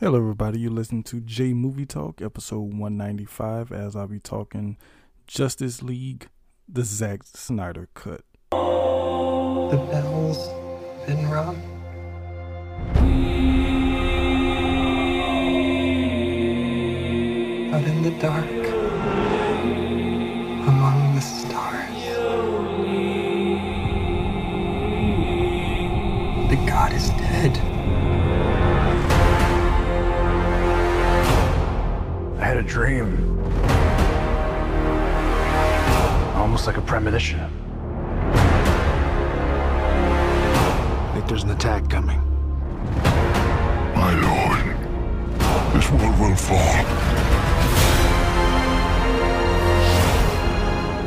Hello, everybody. You're listening to Jay Movie Talk, episode 195, as I'll be talking Justice League, the Zack Snyder cut. The bell's been rung. Out in the dark, among the stars, the god is dead. I had a dream. Almost like a premonition. I think there's an attack coming. My lord, this world will fall.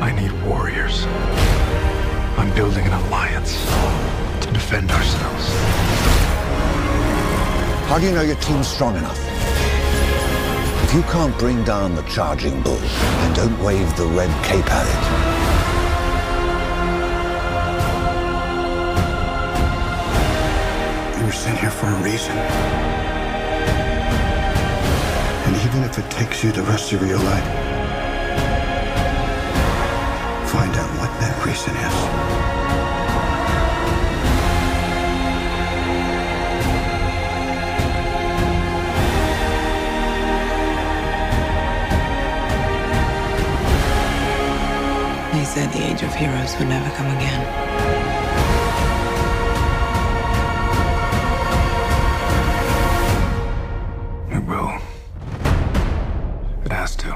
I need warriors. I'm building an alliance to defend ourselves. How do you know your team's strong enough? If you can't bring down the charging bull, then don't wave the red cape at it. You were sent here for a reason. And even if it takes you the rest of your life, find out what that reason is. Of heroes would never come again. It will. It has to.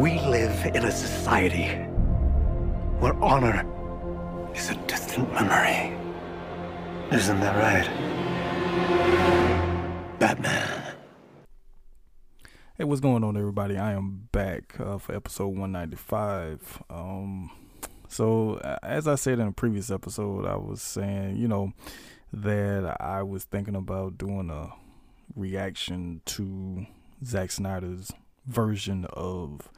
We live in a society where honor is a distant memory. Isn't that right? Hey, what's going on, everybody? I am back uh, for episode 195. Um, so, as I said in a previous episode, I was saying, you know, that I was thinking about doing a reaction to Zack Snyder's version of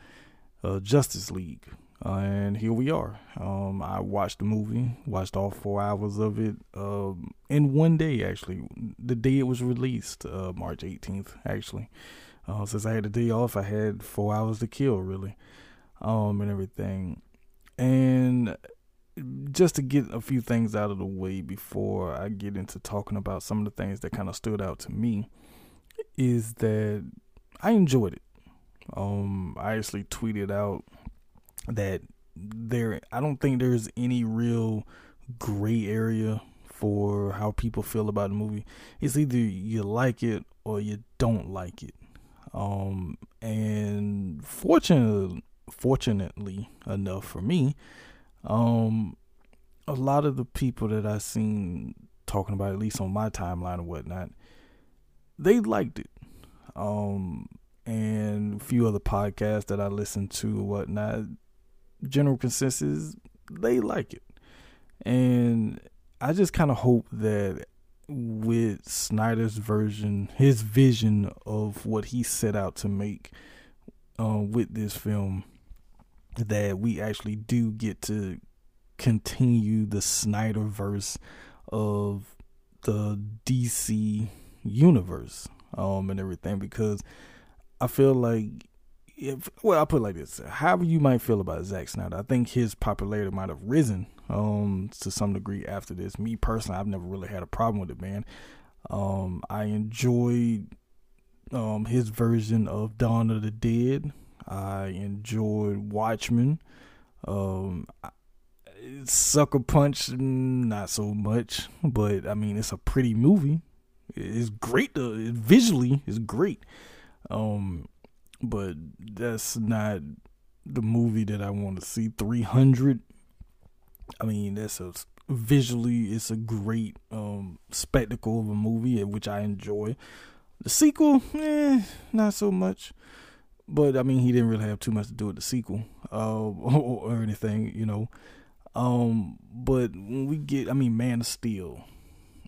uh, Justice League. Uh, and here we are. Um, I watched the movie, watched all four hours of it um, in one day, actually. The day it was released, uh, March 18th, actually. Uh, since I had the day off, I had four hours to kill, really, um, and everything. And just to get a few things out of the way before I get into talking about some of the things that kind of stood out to me, is that I enjoyed it. Um, I actually tweeted out that there, I don't think there's any real gray area for how people feel about the movie. It's either you like it or you don't like it. Um, and fortunately, fortunately enough for me, um, a lot of the people that I seen talking about, at least on my timeline and whatnot, they liked it. Um, and a few other podcasts that I listened to or whatnot, general consensus, they like it. And I just kind of hope that with Snyder's version, his vision of what he set out to make uh, with this film, that we actually do get to continue the Snyderverse of the DC universe um, and everything because I feel like if well I'll put it like this. However you might feel about Zack Snyder. I think his popularity might have risen um to some degree after this. Me personally I've never really had a problem with it man. Um I enjoyed um his version of Dawn of the Dead. I enjoyed Watchmen. Um Sucker Punch not so much but I mean it's a pretty movie. It's great to, visually it's great. Um but that's not the movie that I want to see. 300. I mean, that's a visually, it's a great um spectacle of a movie, which I enjoy. The sequel, eh, not so much. But I mean, he didn't really have too much to do with the sequel, uh, or, or anything, you know. Um, but when we get, I mean, Man of Steel,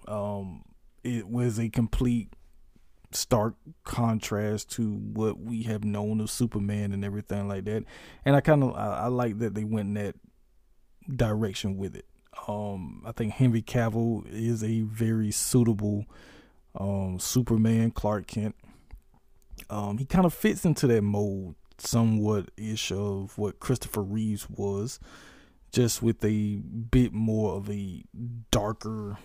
um, it was a complete stark contrast to what we have known of Superman and everything like that. And I kind of I, I, like that they went in that direction with it. Um, I think Henry Cavill is a very suitable um, Superman, Clark Kent. Um, he kind of fits into that mold somewhat ish of what Christopher Reeves was, just with a bit more of a darker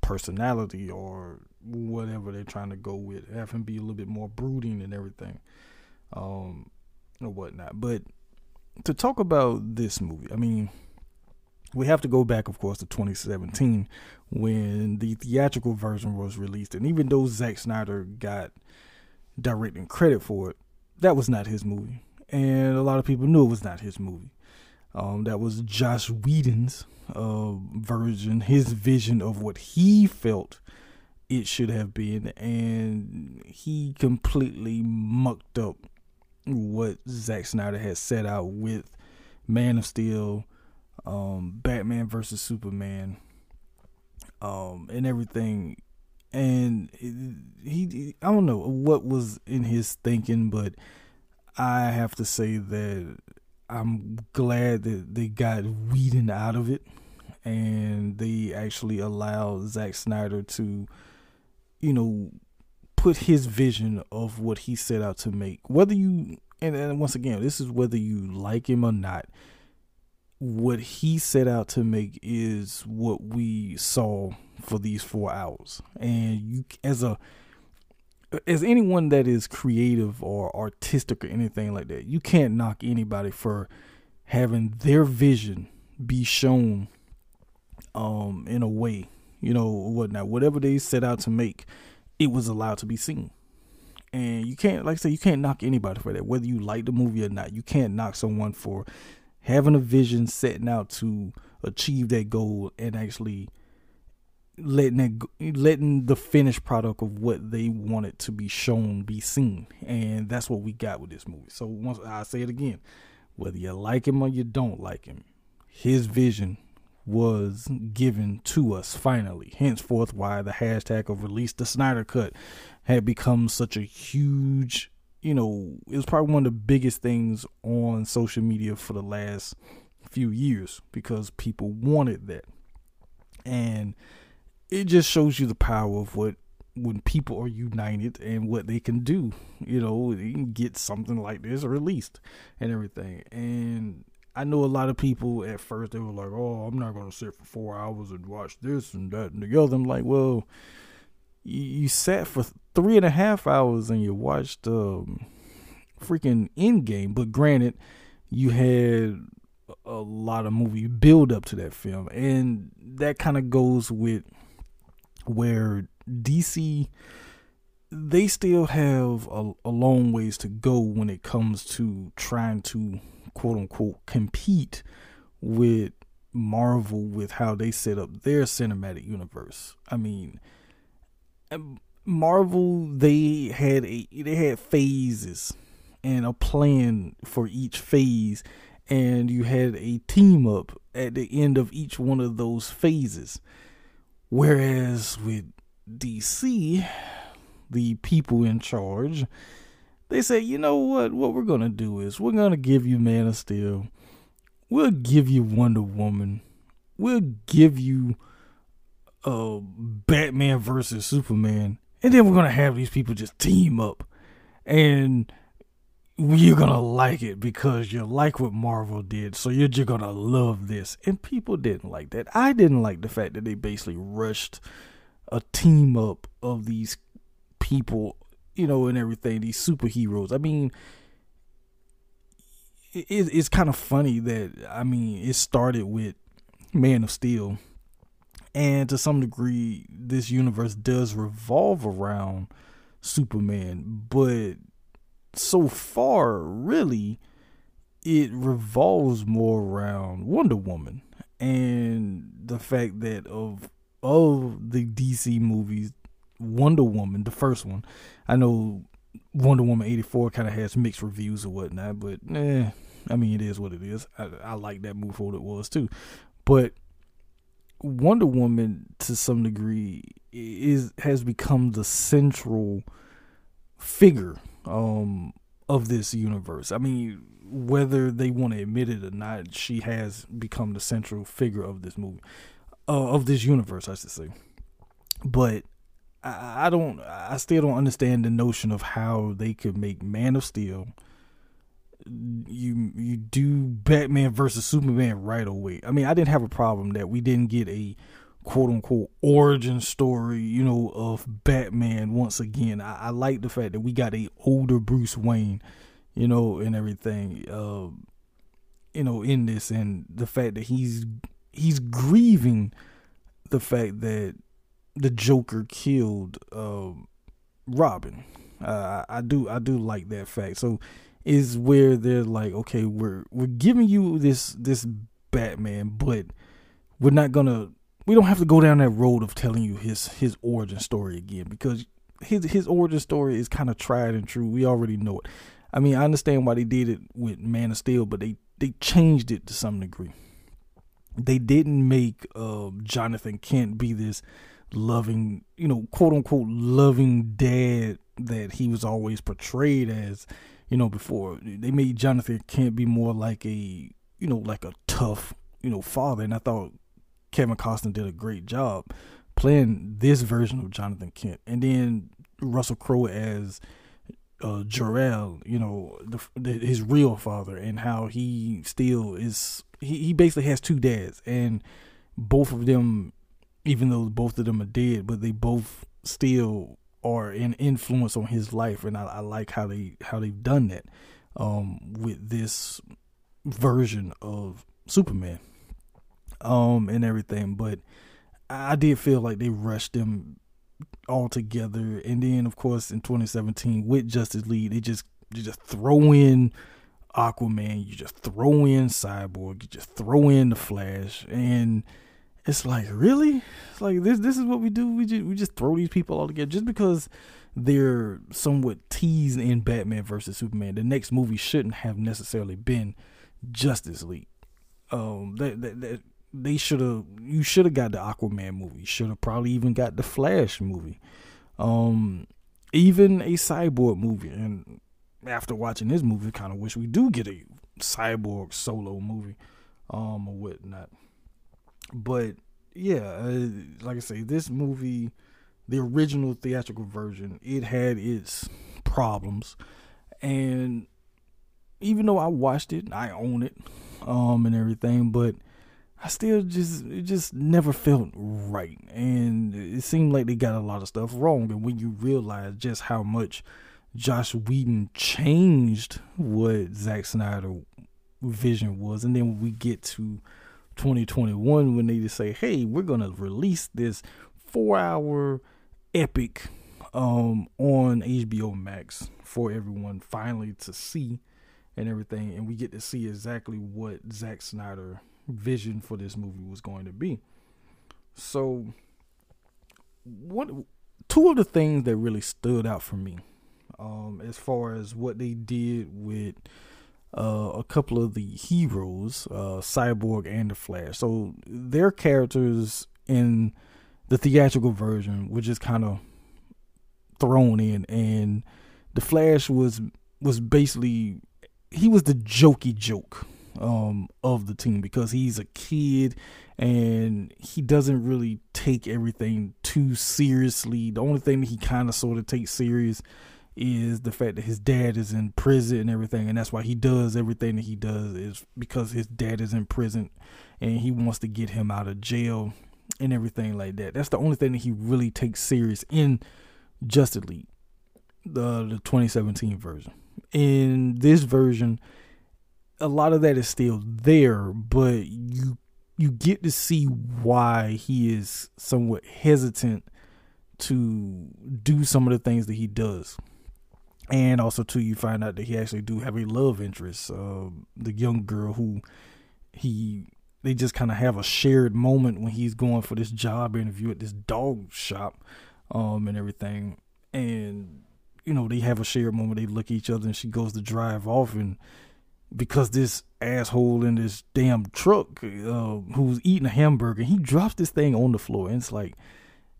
personality or whatever they're trying to go with. Have him be a little bit more brooding and everything, um, or whatnot. But to talk about this movie, I mean, we have to go back, of course, to 2017 when the theatrical version was released, and even though Zack Snyder got directing credit for it, that was not his movie, and a lot of people knew it was not his movie. Um, that was Joss Whedon's uh, version, his vision of what he felt it should have been, and he completely mucked up what Zack Snyder had set out with Man of Steel, um, Batman versus Superman, um, and everything. And he, I don't know what was in his thinking, but I have to say that I'm glad that they got Whedon out of it and they actually allowed Zack Snyder to, you know, put his vision of what he set out to make. Whether you, and, and once again, this is whether you like him or not what he set out to make is what we saw for these four hours. And you, as a, as anyone that is creative or artistic or anything like that, you can't knock anybody for having their vision be shown, um, in a way, you know, whatnot. Whatever they set out to make, it was allowed to be seen. And you can't, like I say, you can't knock anybody for that, whether you like the movie or not. You can't knock someone for having a vision, setting out to achieve that goal, and actually letting that, letting the finished product of what they wanted to be shown be seen, and that's what we got with this movie. So once I say it again, whether you like him or you don't like him, his vision was given to us finally. Henceforth, why the hashtag of release the Snyder Cut had become such a huge you know, it was probably one of the biggest things on social media for the last few years because people wanted that. And it just shows you the power of what when people are united and what they can do. You know, they can get something like this released and everything. And I know a lot of people at first they were like, "Oh, I'm not to sit for four hours and watch this and that and the other." I'm like, "Well, you, you sat for three and a half hours and you watched um, freaking Endgame. But granted, you had a lot of movie build up to that film, and that kind of goes with where DC they still have a, a long ways to go when it comes to trying to quote unquote compete with Marvel with how they set up their cinematic universe. I mean, um, Marvel they had a they had phases and a plan for each phase and you had a team up at the end of each one of those phases. Whereas with DC, the people in charge, they say, you know what? What we're gonna do is we're gonna give you Man of Steel. We'll give you Wonder Woman. We'll give you uh Batman versus Superman, and then we're gonna have these people just team up, and you're gonna like it because you like what Marvel did, so you're just gonna love this. And people didn't like that. I didn't like the fact that they basically rushed a team up of these people, you know, and everything, these superheroes. I mean, it, it's kind of funny that I mean it started with Man of Steel. And to some degree this universe does revolve around Superman, but so far really it revolves more around Wonder Woman. And the fact that of of the DC movies Wonder Woman, the first one, I know Wonder Woman 84 kind of has mixed reviews or whatnot, but eh, I mean, it is what it is. I, I like that movie for what it was too. But Wonder Woman to some degree is has become the central figure um, of this universe. I mean, whether they want to admit it or not, she has become the central figure of this movie, uh, of this universe, I should say. But I, I don't, I still don't understand the notion of how they could make Man of Steel. You you do Batman versus Superman right away. I mean, I didn't have a problem that we didn't get a quote unquote origin story, you know, of Batman once again. I, I like the fact that we got a older Bruce Wayne, you know, and everything, uh, you know, in this, and the fact that he's he's grieving the fact that the Joker killed uh, Robin. Uh, I do I do like that fact. So is where they're like, okay, we're we're giving you this this Batman, but we're not gonna we don't have to go down that road of telling you his his origin story again because his his origin story is kind of tried and true. We already know it. I mean, I understand why they did it with Man of Steel, but they they changed it to some degree. They didn't make uh, Jonathan Kent be this loving, you know, quote unquote loving dad that he was always portrayed as, you know, before. They made Jonathan Kent be more like a, you know, like a tough, you know, father. And I thought Kevin Costner did a great job playing this version of Jonathan Kent. And then Russell Crowe as uh, Jor-El, you know, the, the, his real father, and how he still is. He, he basically has two dads, and both of them, even though both of them are dead, but they both still are an influence on his life, and I, I like how they how they've done that um, with this version of Superman, um, and everything. But I did feel like they rushed them all together. And then, of course, in 2017 with Justice League, they just you just throw in Aquaman, you just throw in Cyborg, you just throw in the Flash, and it's like really, it's like this. This is what we do. We just we just throw these people all together just because they're somewhat teased in Batman versus Superman. The next movie shouldn't have necessarily been Justice League. Um, that that, that they should have you should have got the Aquaman movie. Should have probably even got the Flash movie. Um even a cyborg movie and after watching this movie kind of wish we do get a cyborg solo movie um or whatnot. But yeah, uh, like I say this movie the original theatrical version it had its problems and even though I watched it, I own it um and everything, but I still just it just never felt right, and it seemed like they got a lot of stuff wrong. And when you realize just how much Joss Whedon changed what Zack Snyder vision was, and then we get to 2021, when they just say, "Hey, we're gonna release this four-hour epic um, on HBO Max for everyone finally to see and everything," and we get to see exactly what Zack Snyder vision for this movie was going to be. So, what two of the things that really stood out for me, um, as far as what they did with uh, a couple of the heroes, uh, Cyborg and the Flash. So their characters in the theatrical version were just kind of thrown in, and the Flash was was basically he was the jokey joke um, of the team because he's a kid and he doesn't really take everything too seriously. The only thing that he kind of sort of takes serious is the fact that his dad is in prison and everything, and that's why he does everything that he does is because his dad is in prison and he wants to get him out of jail and everything like that. That's the only thing that he really takes serious in Justice League, the the 2017 version. In this version, a lot of that is still there, but you you get to see why he is somewhat hesitant to do some of the things that he does. And also too you find out that he actually do have a love interest, uh, the young girl who he they just kind of have a shared moment when he's going for this job interview at this dog shop um and everything. And you know they have a shared moment. They look at each other and she goes to drive off. And because this asshole in this damn truck uh, who's eating a hamburger, he drops this thing on the floor, and it's like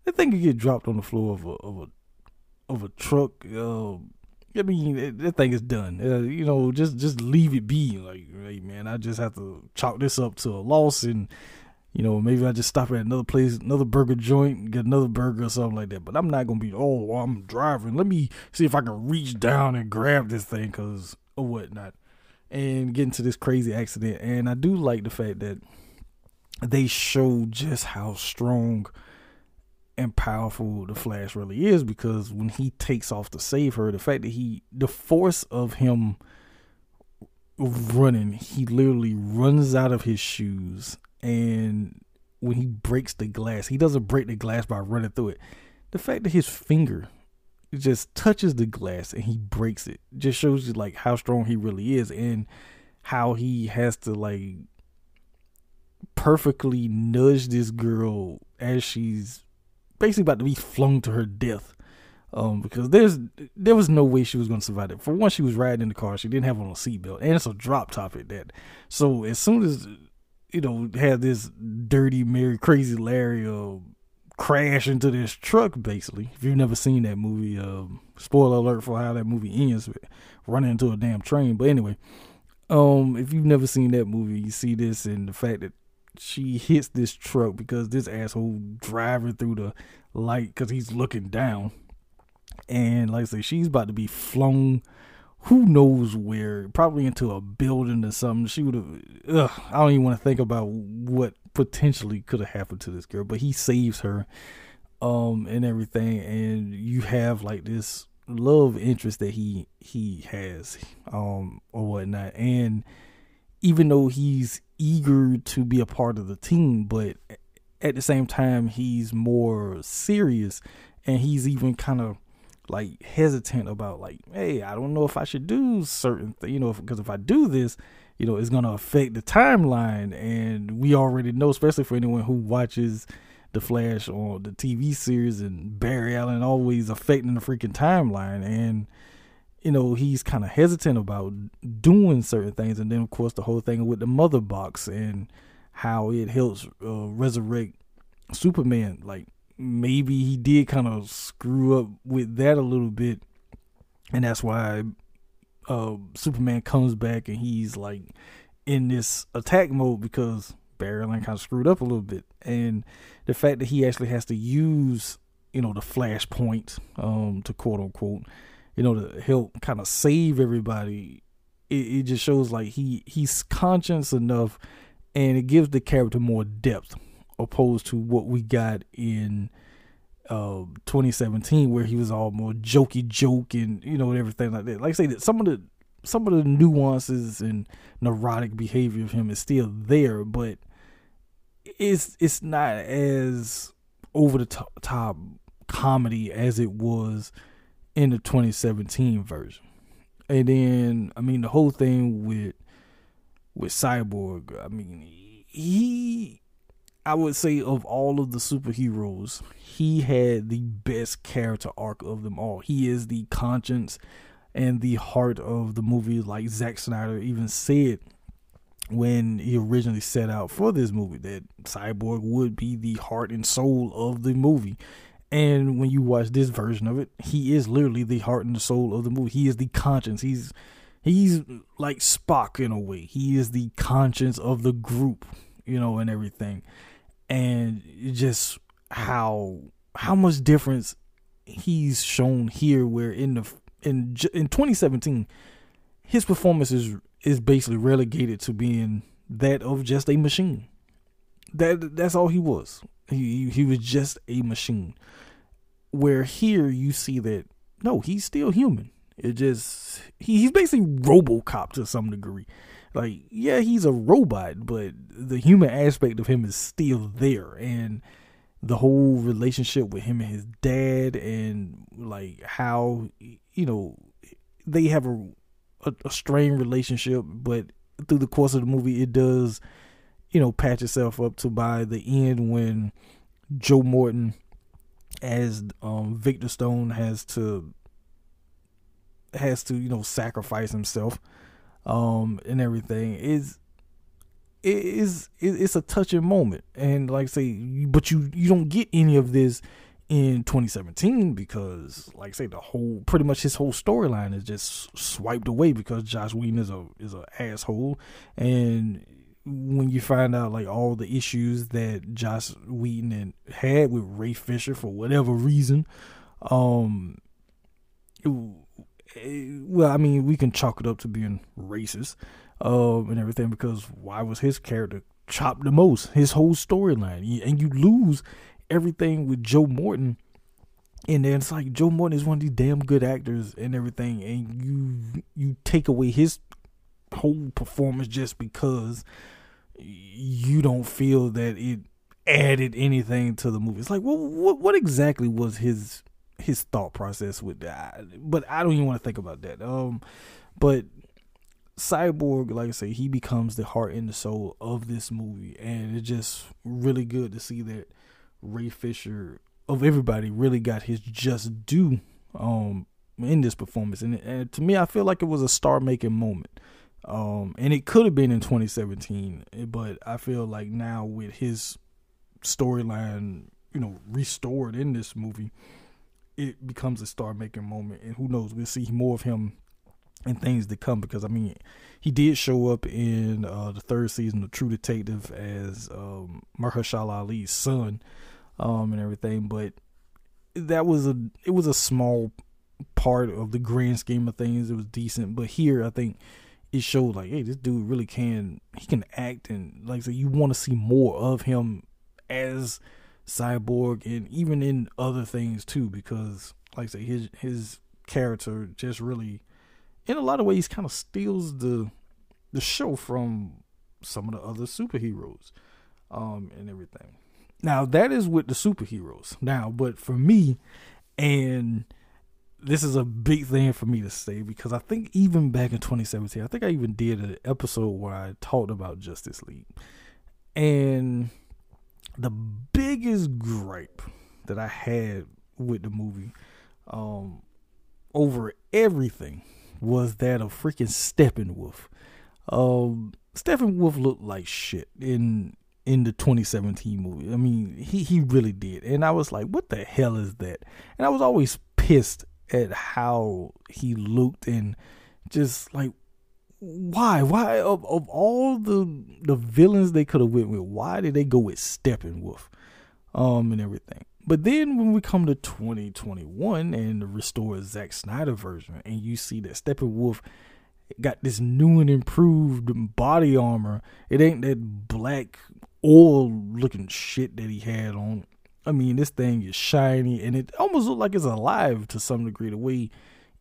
that thing could get dropped on the floor of a of a of a truck, uh, I mean, that thing is done. Uh, you know, just just leave it be. Like, hey man, I just have to chalk this up to a loss, and you know, maybe I just stop at another place, another burger joint, get another burger or something like that. But I'm not gonna be, oh, I'm driving. Let me see if I can reach down and grab this thing, cause or whatnot, and get into this crazy accident. And I do like the fact that they show just how strong and powerful the Flash really is because when he takes off to save her, the fact that he, the force of him running, he literally runs out of his shoes. And when he breaks the glass, he doesn't break the glass by running through it. The fact that his finger just touches the glass and he breaks it just shows you like how strong he really is and how he has to like perfectly nudge this girl as she's basically about to be flung to her death. Um, because there's there was no way she was gonna survive it. For one, she was riding in the car, she didn't have on a seatbelt, and it's a drop top at that. So as soon as you know had this dirty Mary crazy Larry uh, crash into this truck, basically. If you've never seen that movie, um, spoiler alert for how that movie ends, running into a damn train. But anyway, um, if you've never seen that movie, you see this and the fact that she hits this truck because this asshole driving through the light because he's looking down. And like I say, she's about to be flown who knows where, probably into a building or something. She would have, I don't even want to think about what potentially could have happened to this girl, but he saves her, um, and everything. And you have like this love interest that he, he has, um, or whatnot. And even though he's eager to be a part of the team, but at the same time, he's more serious and he's even kind of like hesitant about like, hey, I don't know if I should do certain things, you know, because if I do this, you know, it's going to affect the timeline. And we already know, especially for anyone who watches The Flash or the TV series and Barry Allen always affecting the freaking timeline. And, you know, he's kind of hesitant about doing certain things. And then, of course, the whole thing with the mother box and how it helps uh, resurrect Superman. Like, maybe he did kind of screw up with that a little bit. And that's why uh, Superman comes back and he's like in this attack mode because Barry Allen kind of screwed up a little bit. And the fact that he actually has to use, you know, the flashpoint, um, to quote unquote, you know, to help kind of save everybody. It, it just shows like he he's conscious enough, and it gives the character more depth, opposed to what we got in uh, 2017, where he was all more jokey joke and you know everything like that. Like I say, that some of the some of the nuances and neurotic behavior of him is still there, but it's it's not as over the top, top comedy as it was in the 2017 version. And then I mean the whole thing with with Cyborg, I mean he I would say of all of the superheroes, he had the best character arc of them all. He is the conscience and the heart of the movie, like Zack Snyder even said when he originally set out for this movie that Cyborg would be the heart and soul of the movie. And when you watch this version of it, he is literally the heart and the soul of the movie. He is the conscience. He's he's like Spock in a way. He is the conscience of the group, you know, and everything. And just how how much difference he's shown here where in the in in 2017 his performance is is basically relegated to being that of just a machine. That that's all he was. He he was just a machine. Where here you see that no, he's still human. It just he, he's basically RoboCop to some degree. Like yeah, he's a robot, but the human aspect of him is still there, and the whole relationship with him and his dad, and like how you know they have a a, a strained relationship, but through the course of the movie, it does you know patch itself up to by the end when Joe Morton as um, Victor Stone has to has to you know sacrifice himself um and everything is it is it's a touching moment. And like I say but you you don't get any of this in 2017 because, like I say, the whole pretty much his whole storyline is just swiped away because Joss Whedon is a is a asshole, and when you find out like all the issues that Joss Whedon had with Ray Fisher for whatever reason, um, it, well, I mean, we can chalk it up to being racist, um, and everything because why was his character chopped the most? His whole storyline, and you lose everything with Joe Morton. And then it's like Joe Morton is one of these damn good actors and everything, and you you take away his whole performance just because you don't feel that it added anything to the movie. It's like, well, what what exactly was his his thought process with that? But I don't even want to think about that. Um, but Cyborg, like I say, he becomes the heart and the soul of this movie, and it's just really good to see that Ray Fisher of everybody really got his just due um in this performance and, and to me I feel like it was a star making moment um and it could have been in 2017 but I feel like now with his storyline you know restored in this movie it becomes a star making moment and who knows we'll see more of him and things to come because I mean he did show up in uh, the third season of True Detective as um, Mahershala Ali's son um, and everything. But that was a it was a small part of the grand scheme of things. It was decent, but here I think it showed like, hey, this dude really can he can act, and like so you want to see more of him as Cyborg, and even in other things too, because like I say, his his character just really, in a lot of ways, kind of steals the the show from some of the other superheroes, um, and everything. Now that is with the superheroes. Now, but for me, and this is a big thing for me to say because I think even back in 2017, I think I even did an episode where I talked about Justice League. And the biggest gripe that I had with the movie um, over everything was that of freaking Steppenwolf. Um, Steppenwolf looked like shit in in the 2017 movie. I mean, he he really did. And I was like, what the hell is that? And I was always pissed at how he looked and just like why why of, of all the the villains they could have went with why did they go with steppenwolf um and everything but then when we come to 2021 and the restored Zack Snyder version and you see that steppenwolf got this new and improved body armor it ain't that black oil looking shit that he had on. I mean, this thing is shiny and it almost looks like it's alive to some degree. The way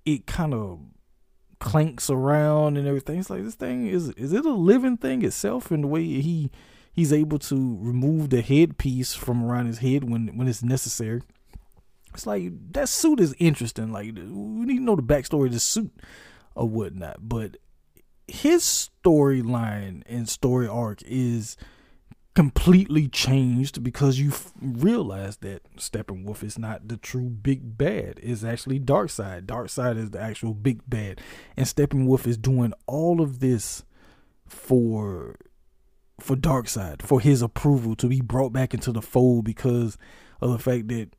it kind of clanks around and everything. It's like this thing is is it a living thing itself? And the way he he's able to remove the headpiece from around his head when when it's necessary. It's like that suit is interesting. Like we need to know the backstory of the suit or whatnot. But his storyline and story arc is completely changed because you realize that Steppenwolf is not the true big bad. It's actually Darkseid. Darkseid is the actual big bad, and Steppenwolf is doing all of this for for Darkseid for his approval to be brought back into the fold because of the fact that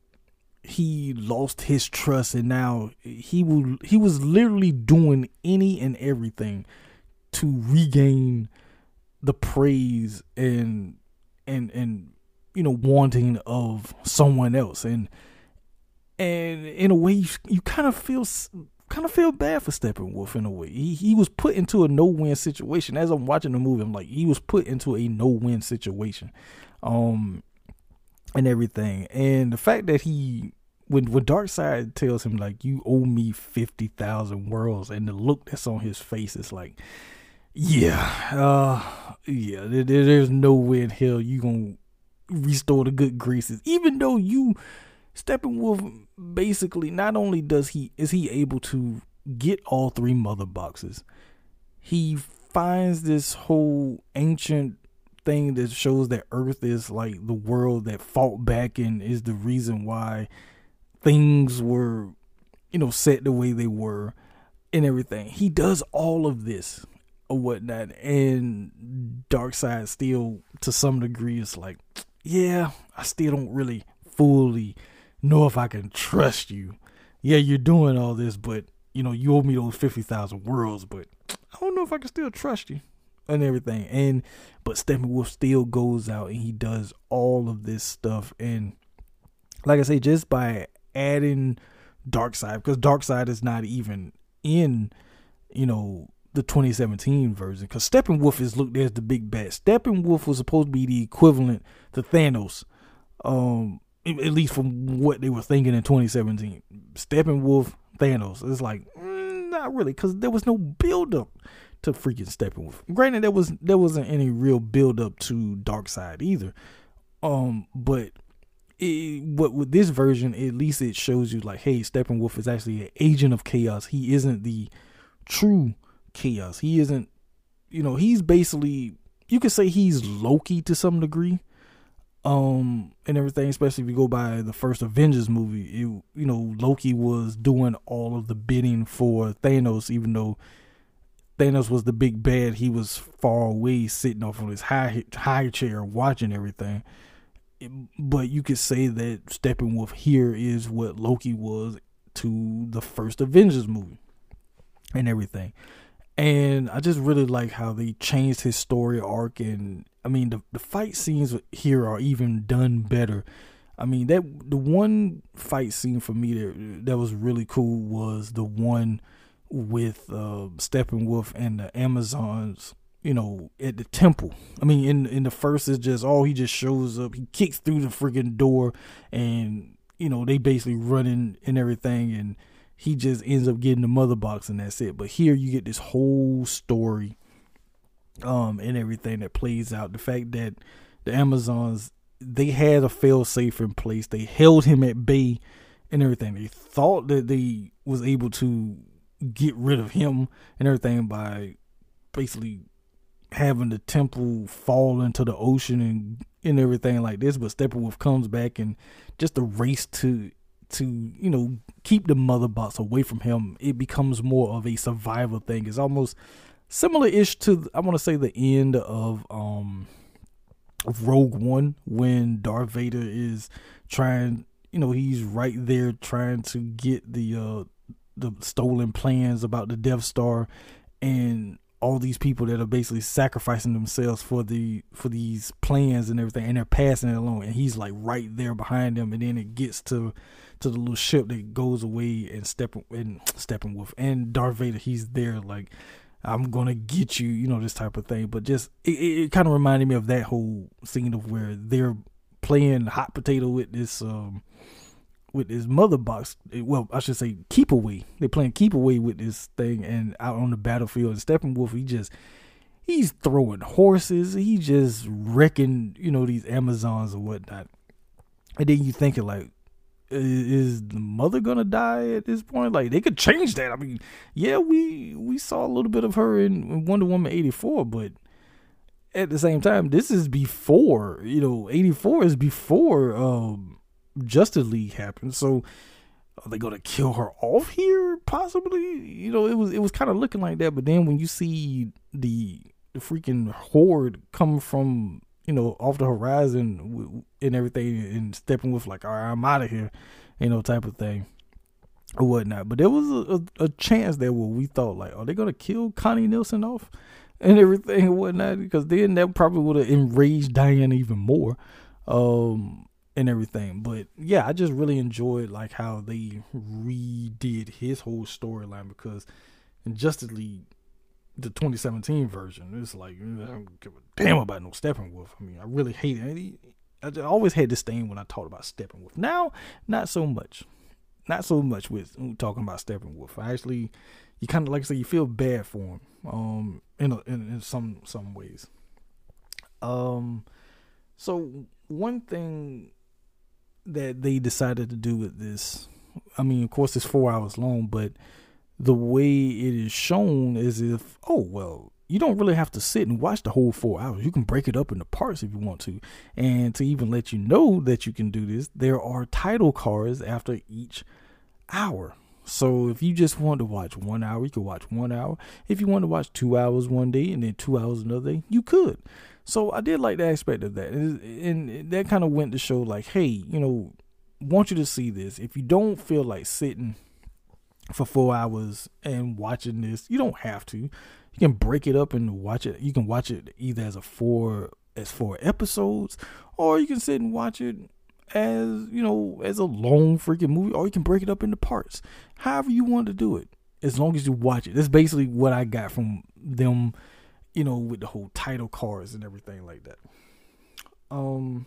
he lost his trust and now he will he was literally doing any and everything to regain the praise and and and you know wanting of someone else and and in a way you, you kind of feel kind of feel bad for Steppenwolf in a way. He he was put into a no win situation. As I'm watching the movie, I'm like he was put into a no win situation, um, and everything. And the fact that he when when Darkseid tells him like you owe me fifty thousand worlds, and the look that's on his face is like, yeah, uh, yeah, there, there's no way in hell you gonna restore the good graces. Even though you, Steppenwolf, basically not only does he is he able to get all three mother boxes, he finds this whole ancient thing that shows that Earth is like the world that fought back and is the reason why things were, you know, set the way they were and everything. He does all of this or whatnot. And Darkseid still, to some degree, is like, yeah, I still don't really fully know if I can trust you. Yeah, you're doing all this, but you know, you owe me those fifty thousand worlds, but I don't know if I can still trust you and everything. And but Steppenwolf still goes out and he does all of this stuff. And like I say, just by adding Darkseid, because Darkseid is not even in, you know, the 2017 version. Because Steppenwolf is looked as the big bad. Steppenwolf was supposed to be the equivalent to Thanos. Um, at least from what they were thinking in 2017. Steppenwolf, Thanos. It's like mm, not really, because there was no build up to freaking Steppenwolf. Granted, there was there wasn't any real build up to Darkseid either. Um, but it, what with this version, at least it shows you like, hey, Steppenwolf is actually an agent of chaos. He isn't the true chaos. He isn't, you know, he's basically you could say he's Loki to some degree um and everything especially if you go by the first avengers movie it, you know loki was doing all of the bidding for thanos even though thanos was the big bad. He was far away sitting off on his high high chair watching everything. But you could say that steppenwolf here is what loki was to the first avengers movie and everything and I just really like how they changed his story arc and I mean the the fight scenes here are even done better. I mean that the one fight scene for me that that was really cool was the one with uh, Steppenwolf and the Amazons, you know, at the temple. I mean, in in the first is just oh he just shows up, he kicks through the freaking door, and you know they basically running and everything, and he just ends up getting the mother box and that's it. But here you get this whole story um and everything that plays out. The fact that the Amazons they had a fail safe in place. They held him at bay and everything. They thought that they was able to get rid of him and everything by basically having the temple fall into the ocean and and everything like this. But Steppenwolf comes back and just the race to to you know keep the mother box away from him, it becomes more of a survival thing. It's almost similar-ish to I want to say the end of um of Rogue One when Darth Vader is trying, you know, he's right there trying to get the uh the stolen plans about the Death Star and all these people that are basically sacrificing themselves for the for these plans and everything and they're passing it along and he's like right there behind them and then it gets to to the little ship that goes away and stepping and Steppenwolf and Darth Vader he's there like I'm gonna get you you know this type of thing but just it, it, it kind of reminded me of that whole scene of where they're playing hot potato with this um with his mother box. Well, I should say keep away. They're playing keep away with this thing and out on the battlefield. And Steppenwolf, he just he's throwing horses. He just wrecking, you know, these Amazons or whatnot. And then you think thinking like, is the mother gonna die at this point? Like they could change that. I mean, yeah, we we saw a little bit of her in Wonder Woman eighty four, but at the same time, this is before you know eighty four is before um Justice League happened. So are they gonna kill her off here? Possibly. You know, it was it was kind of looking like that. But then when you see the the freaking horde come from you know off the horizon and everything and stepping with like, all right, I'm out of here, you know, type of thing or whatnot. But there was a, a, a chance there where we thought like, are they gonna kill Connie Nielsen off and everything and whatnot? Because then that probably would have enraged Diane even more. Um, and everything. But yeah, I just really enjoyed like how they redid his whole storyline because in Justice League, the 2017 version, it's like I don't give a damn about no Steppenwolf. I mean, I really hate it. I always had this thing when I talked about Steppenwolf. Now, not so much. Not so much with talking about Steppenwolf. I actually, you kind of like I say, you feel bad for him. Um, in a, in, in some some ways. Um, so one thing that they decided to do with this. I mean, of course, it's four hours long, but the way it is shown is if, oh, well, you don't really have to sit and watch the whole four hours. You can break it up into parts if you want to. And to even let you know that you can do this, there are title cards after each hour. So if you just want to watch one hour, you could watch one hour. If you want to watch two hours one day and then two hours another day, you could. So I did like the aspect of that, and, that kind of went to show like, hey, you know, want you to see this. If you don't feel like sitting for four hours and watching this, you don't have to. You can break it up and watch it. You can watch it either as a four as four episodes, or you can sit and watch it as you know as a long freaking movie, or you can break it up into parts. However you want to do it, as long as you watch it. That's basically what I got from them, you know, with the whole title cards and everything like that. Um,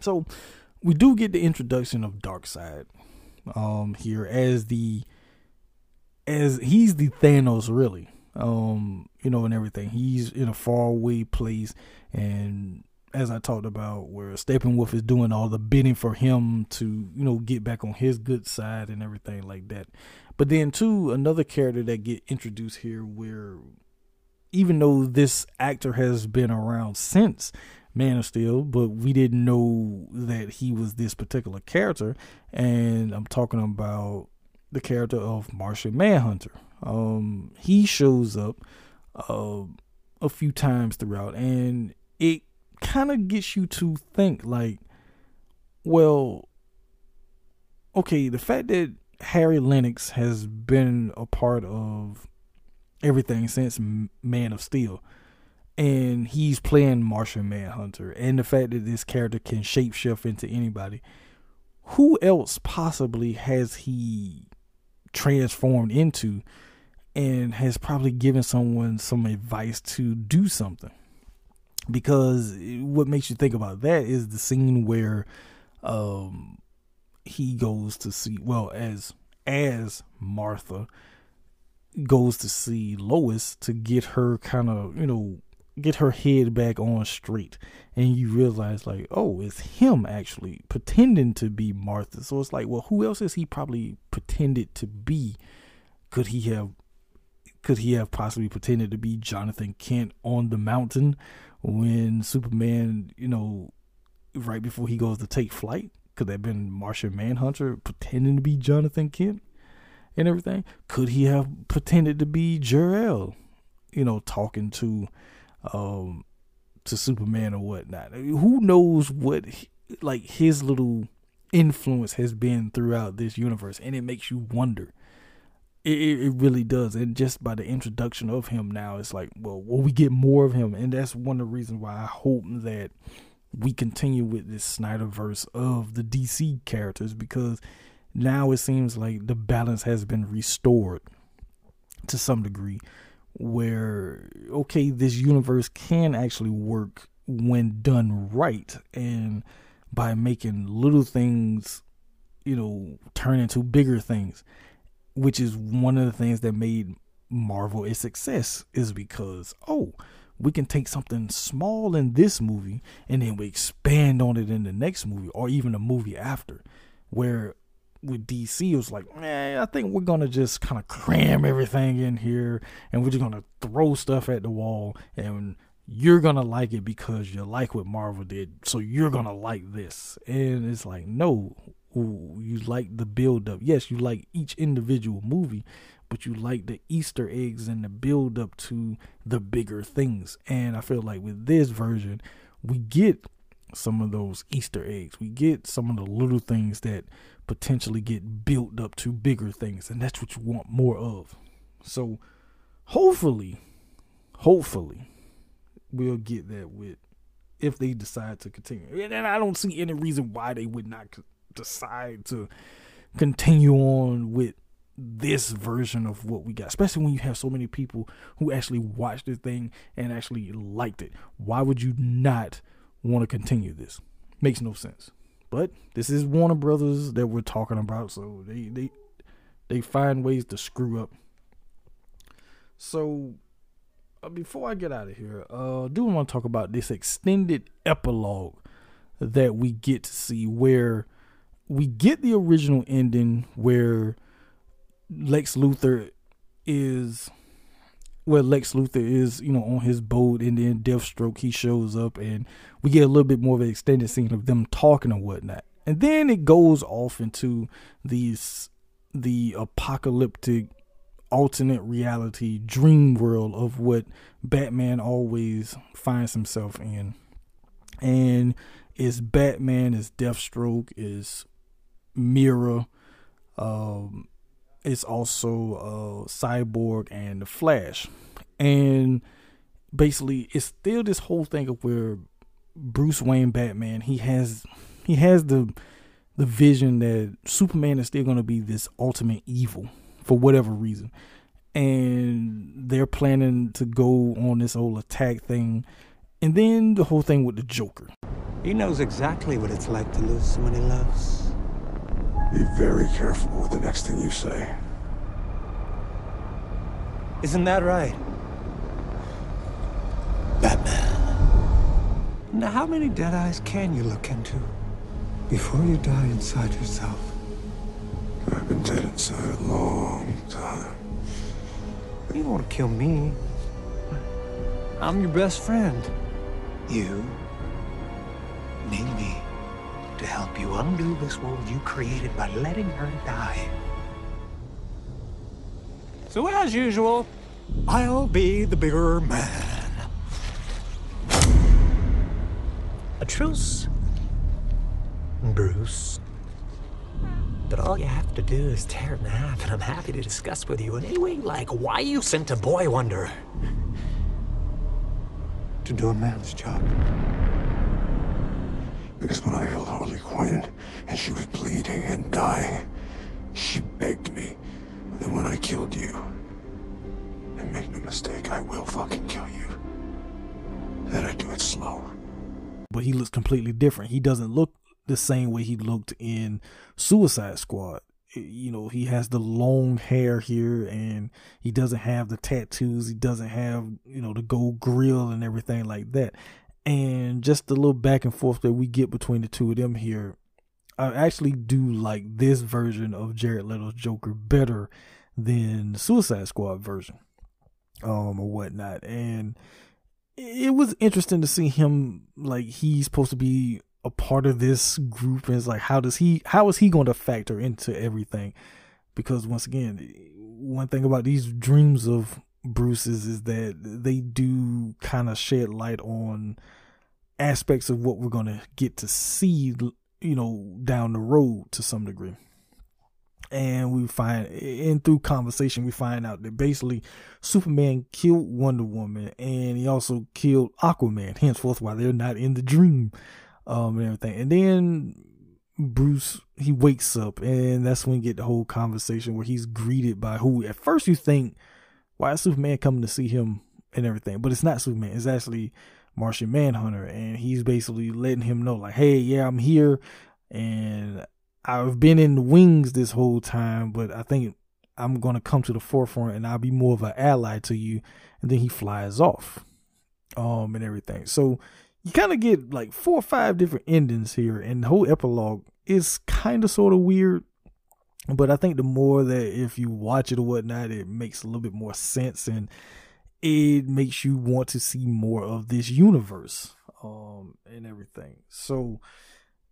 so we do get the introduction of Darkseid, um, here as the as he's the Thanos really um, you know, and everything. He's in a faraway place, and as I talked about, where Steppenwolf is doing all the bidding for him to, you know, get back on his good side and everything like that. But then, too, another character that get introduced here, where even though this actor has been around since Man of Steel, but we didn't know that he was this particular character, and I'm talking about the character of Martian Manhunter. Um, he shows up uh, a few times throughout, and it kind of gets you to think like, well, okay, the fact that Harry Lennix has been a part of everything since Man of Steel, and he's playing Martian Manhunter, and the fact that this character can shapeshift into anybody, who else possibly has he transformed into? and has probably given someone some advice to do something. Because what makes you think about that is the scene where um, he goes to see well as as Martha goes to see Lois to get her kind of, you know, get her head back on straight. And you realize, like, oh, it's him actually pretending to be Martha. So it's like, well, who else is he probably pretended to be? Could he have could he have possibly pretended to be Jonathan Kent on the mountain when Superman, you know, right before he goes to take flight? Could that have been Martian Manhunter pretending to be Jonathan Kent and everything? Could he have pretended to be Jor-El, you know, talking to um to Superman or whatnot? Who knows what like his little influence has been throughout this universe, and it makes you wonder it, it really does. And just by the introduction of him now, it's like, well, will we get more of him? And that's one of the reasons why I hope that we continue with this Snyderverse of the DC characters because now it seems like the balance has been restored to some degree where okay this universe can actually work when done right and by making little things you know turn into bigger things which is one of the things that made Marvel a success is because oh we can take something small in this movie and then we expand on it in the next movie or even the movie after where with DC it was like man I think we're gonna just kind of cram everything in here and we're just gonna throw stuff at the wall and you're gonna like it because you like what Marvel did so you're gonna like this and it's like no you like the build up. Yes, you like each individual movie, but you like the Easter eggs and the build up to the bigger things. And I feel like with this version, we get some of those Easter eggs. We get some of the little things that potentially get built up to bigger things, and that's what you want more of. So, hopefully, hopefully, we'll get that with if they decide to continue. And I don't see any reason why they would not decide to continue on with this version of what we got, especially when you have so many people who actually watched the thing and actually liked it. Why would you not want to continue this? Makes no sense. But this is Warner Brothers that we're talking about, so they they they find ways to screw up. So uh, before I get out of here, uh, I do want to talk about this extended epilogue that we get to see where we get the original ending where Lex Luthor is where Lex Luthor is, you know, on his boat and then Deathstroke he shows up and we get a little bit more of an extended scene of them talking and whatnot. And then it goes off into these the apocalyptic alternate reality dream world of what Batman always finds himself in. And is Batman, is Deathstroke, is Mera. Um, it's also uh, Cyborg and the Flash, and basically it's still this whole thing of where Bruce Wayne Batman he has he has the the vision that Superman is still going to be this ultimate evil for whatever reason. And they're planning to go on this whole attack thing. And then the whole thing with the Joker. He knows exactly what it's like to lose someone he loves. Be very careful with the next thing you say. Isn't that right? Batman. Now, how many dead eyes can you look into before you die inside yourself? I've been dead inside a long time. You don't want to kill me. I'm your best friend. You need me to help you undo this world you created by letting her die. So, as usual, I'll be the bigger man. A truce, Bruce. But all you have to do is tear it in half, and I'm happy to discuss with you in any way you like why you sent a boy wonder to do a man's job. Because when I held Harley Quinn and she was bleeding and dying, she begged me that when I killed you, and make no mistake, I will fucking kill you, that I do it slow. But he looks completely different. He doesn't look the same way he looked in Suicide Squad. You know, he has the long hair here and he doesn't have the tattoos. He doesn't have, you know, the gold grill and everything like that. And just the little back and forth that we get between the two of them here, I actually do like this version of Jared Leto's Joker better than the Suicide Squad version, um, or whatnot. And it was interesting to see him like he's supposed to be a part of this group and it's like how does he how is he going to factor into everything because once again one thing about these dreams of bruce's is that they do kind of shed light on aspects of what we're going to get to see you know down the road to some degree and we find and through conversation we find out that basically superman killed wonder woman and he also killed aquaman henceforth why they're not in the dream um, and everything. And then Bruce he wakes up, and that's when we get the whole conversation where he's greeted by who at first you think, why is Superman coming to see him and everything? But it's not Superman. It's actually Martian Manhunter, and he's basically letting him know, like, hey, yeah, I'm here, and I've been in the wings this whole time, but I think I'm gonna come to the forefront, and I'll be more of an ally to you. And then he flies off, um, and everything. So you kind of get like four or five different endings here, and the whole epilogue is kind of sort of weird. But I think the more that if you watch it or whatnot, it makes a little bit more sense and it makes you want to see more of this universe um, and everything. So,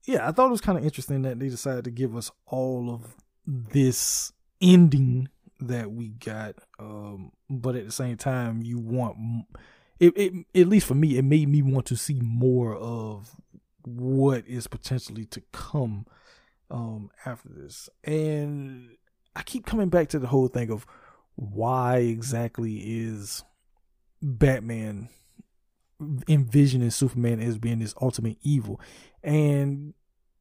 yeah, I thought it was kind of interesting that they decided to give us all of this ending that we got. Um, but at the same time, you want it, it at least for me, it made me want to see more of what is potentially to come um after this. And I keep coming back to the whole thing of why exactly is Batman envisioning Superman as being this ultimate evil. And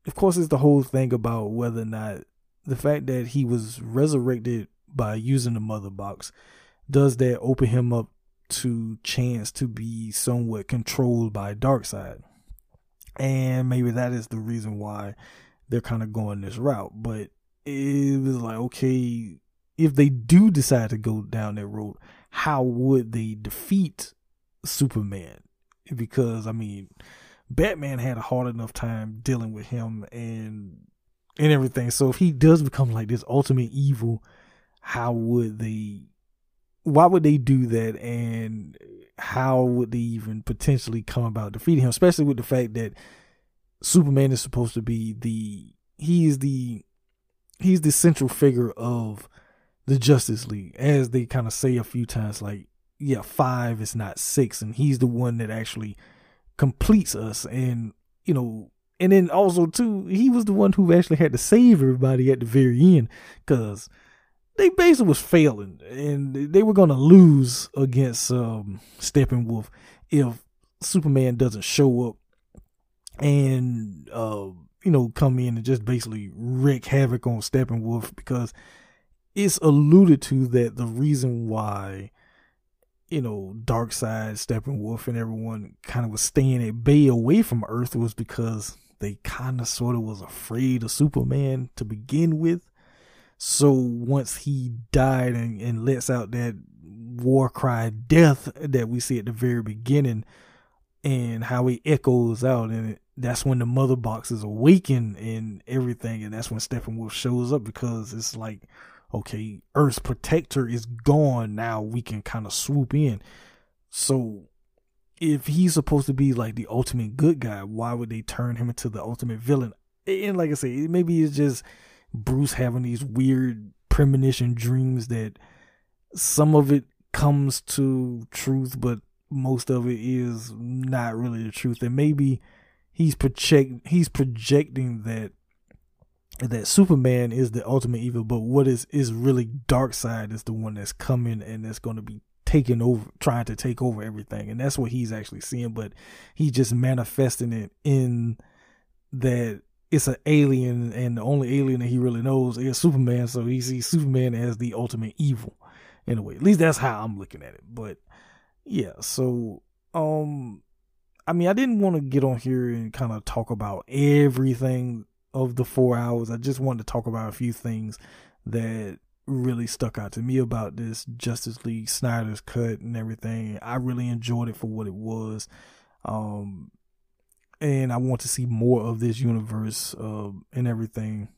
of course it's the whole thing about whether or not the fact that he was resurrected by using the mother box does that open him up to chance to be somewhat controlled by Darkseid. And maybe that is the reason why they're kind of going this route. But it was like, okay, if they do decide to go down that road, how would they defeat Superman? Because I mean, Batman had a hard enough time dealing with him and and everything. So if he does become like this ultimate evil, how would they why would they do that and how would they even potentially come about defeating him especially with the fact that superman is supposed to be the he is the he's the central figure of the justice league as they kind of say a few times like yeah five is not six and he's the one that actually completes us and you know and then also too, he was the one who actually had to save everybody at the very end because they basically was failing and they were gonna lose against um, Steppenwolf if Superman doesn't show up and uh, you know come in and just basically wreak havoc on Steppenwolf because it's alluded to that the reason why you know Darkseid, Steppenwolf, and everyone kind of was staying at bay away from Earth was because they kind of sort of was afraid of Superman to begin with. So once he died and, and lets out that war cry death that we see at the very beginning and how he echoes out and it, that's when the mother box is awakened and everything and that's when Steppenwolf shows up because it's like okay Earth's protector is gone. Now we can kind of swoop in. So if he's supposed to be like the ultimate good guy why would they turn him into the ultimate villain? And like I say maybe it's just Bruce having these weird premonition dreams that some of it comes to truth but most of it is not really the truth. And maybe he's project he's projecting that that Superman is the ultimate evil, but what is is really Darkseid is the one that's coming and that's going to be taking over, trying to take over everything, and that's what he's actually seeing. But he's just manifesting it in that it's an alien, and the only alien that he really knows is Superman. So he sees Superman as the ultimate evil, in a way. At least that's how I'm looking at it. But yeah, so um I mean, I didn't want to get on here and kind of talk about everything of the four hours. I just wanted to talk about a few things that really stuck out to me about this Justice League Snyder's cut and everything. I really enjoyed it for what it was. Um, and I want to see more of this universe uh, and everything.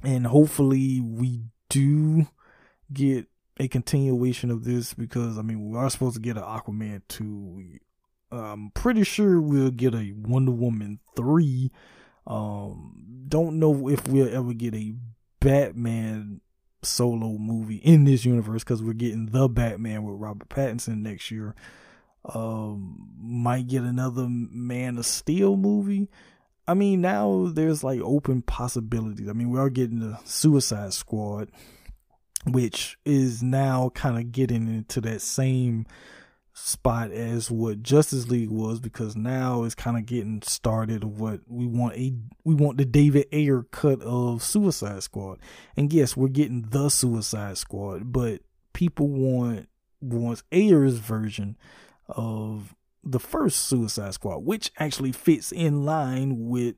And hopefully, we do get a continuation of this because I mean, we are supposed to get an Aquaman 2. I'm pretty sure we'll get a Wonder Woman 3. Um, don't know if we'll ever get a Batman solo movie in this universe because we're getting the Batman with Robert Pattinson next year. Um, might get another Man of Steel movie. I mean, now there's like open possibilities. I mean, we are getting the Suicide Squad, which is now kind of getting into that same spot as what Justice League was because now it's kind of getting started of what we want a we want the David Ayer cut of Suicide Squad. And yes, we're getting the Suicide Squad, but people want wants Ayer's version of the first Suicide Squad, which actually fits in line with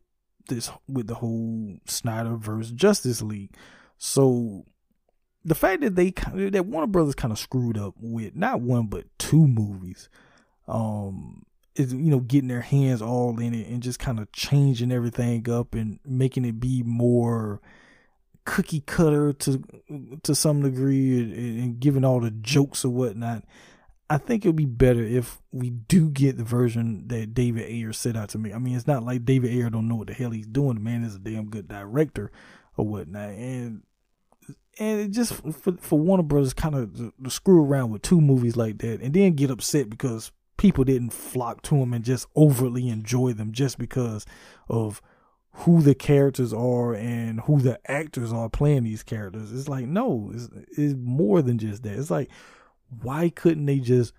this with the whole Snyderverse Justice League. So the fact that they that Warner Brothers kind of screwed up with not one but two movies, um, is you know getting their hands all in it and just kind of changing everything up and making it be more cookie cutter to to some degree and, and giving all the jokes or whatnot. I think it would be better if we do get the version that David Ayer set out to me. I mean, it's not like David Ayer don't know what the hell he's doing. The man is a damn good director or whatnot, and and it just for for Warner Brothers kind of to, to screw around with two movies like that, and then get upset because people didn't flock to them and just overly enjoy them just because of who the characters are and who the actors are playing these characters. It's like no, it's, it's more than just that. It's like why couldn't they just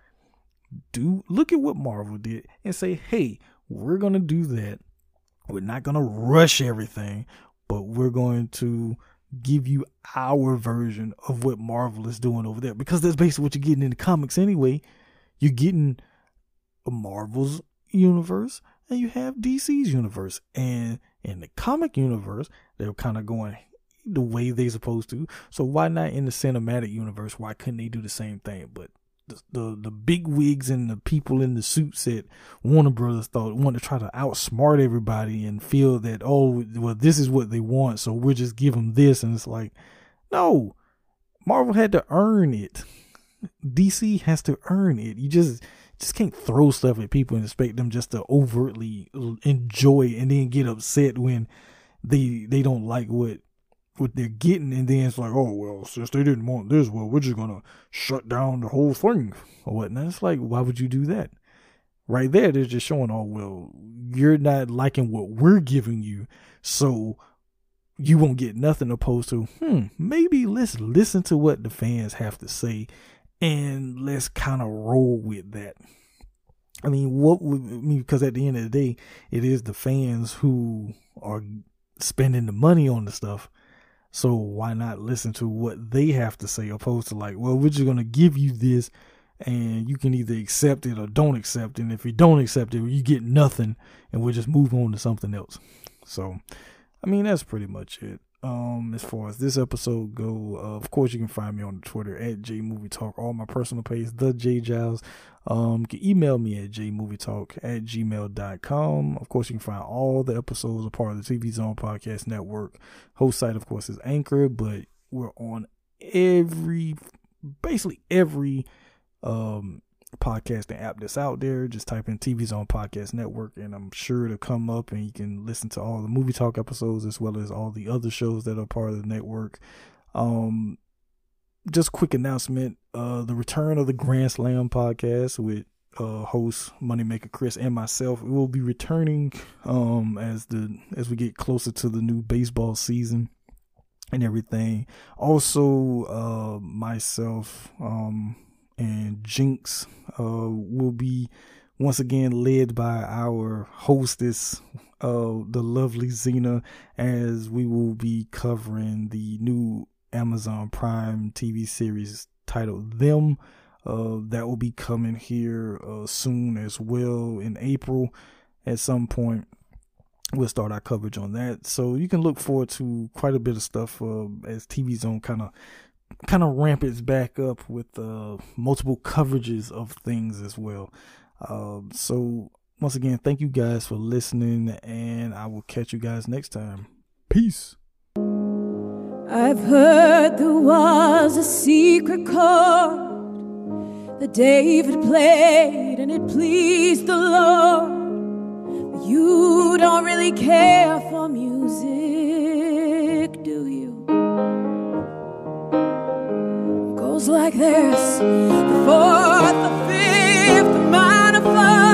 do look at what Marvel did and say, hey, we're gonna do that. We're not gonna rush everything, but we're going to give you our version of what Marvel is doing over there because that's basically what you're getting in the comics anyway. You're getting a Marvel's universe and you have DC's universe. And in the comic universe, they're kind of going the way they're supposed to. So why not in the cinematic universe? Why couldn't they do the same thing? But the the, big wigs and the people in the suits at Warner Brothers thought wanted to try to outsmart everybody and feel that oh well this is what they want so we'll just give them this. And it's like no Marvel had to earn it. DC has to earn it. You just just can't throw stuff at people and expect them just to overtly enjoy and then get upset when they they don't like what what they're getting, and then it's like, oh well, since they didn't want this, well, we're just gonna shut down the whole thing or whatnot. It's like, why would you do that? right there, they're just showing, oh, well, you're not liking what we're giving you. So you won't get nothing opposed to, hmm, maybe let's listen to what the fans have to say and let's kind of roll with that. I mean, what would I mean? Because at the end of the day, it is the fans who are spending the money on the stuff. So why not listen to what they have to say, opposed to like, well, we're just gonna give you this, and you can either accept it or don't accept it. And if you don't accept it, you get nothing, and we'll just move on to something else. So, I mean, that's pretty much it. Um, as far as this episode go, uh, of course you can find me on Twitter at Jay Movie Talk, all my personal page, the Jay Giles. Um, you can email me at jaymovietalk at gmail.com. Of course, you can find all the episodes a part of the TV Zone Podcast Network. Host site, of course, is Anchor, but we're on every, basically every, um, podcasting app that's out there. Just type in TV Zone Podcast Network, and I'm sure to come up, and you can listen to all the movie talk episodes as well as all the other shows that are part of the network. Um, just quick announcement: uh, the return of the Grand Slam podcast with uh, host Moneymaker Chris and myself. We will be returning um, as the as we get closer to the new baseball season and everything. Also, uh, myself um, and Jinx uh, will be once again led by our hostess, uh, the lovely Xena, as we will be covering the new Amazon Prime TV series titled Them. Uh, that will be coming here uh, soon as well in April at some point. We'll start our coverage on that. So you can look forward to quite a bit of stuff uh, as TV Zone kind of kind of ramp back up with uh, multiple coverages of things as well. Uh, so once again, thank you guys for listening, and I will catch you guys next time. Peace. I've heard there was a secret chord that David played and it pleased the Lord. But you don't really care for music, do you? It goes like this the fourth, the fifth, the minor five.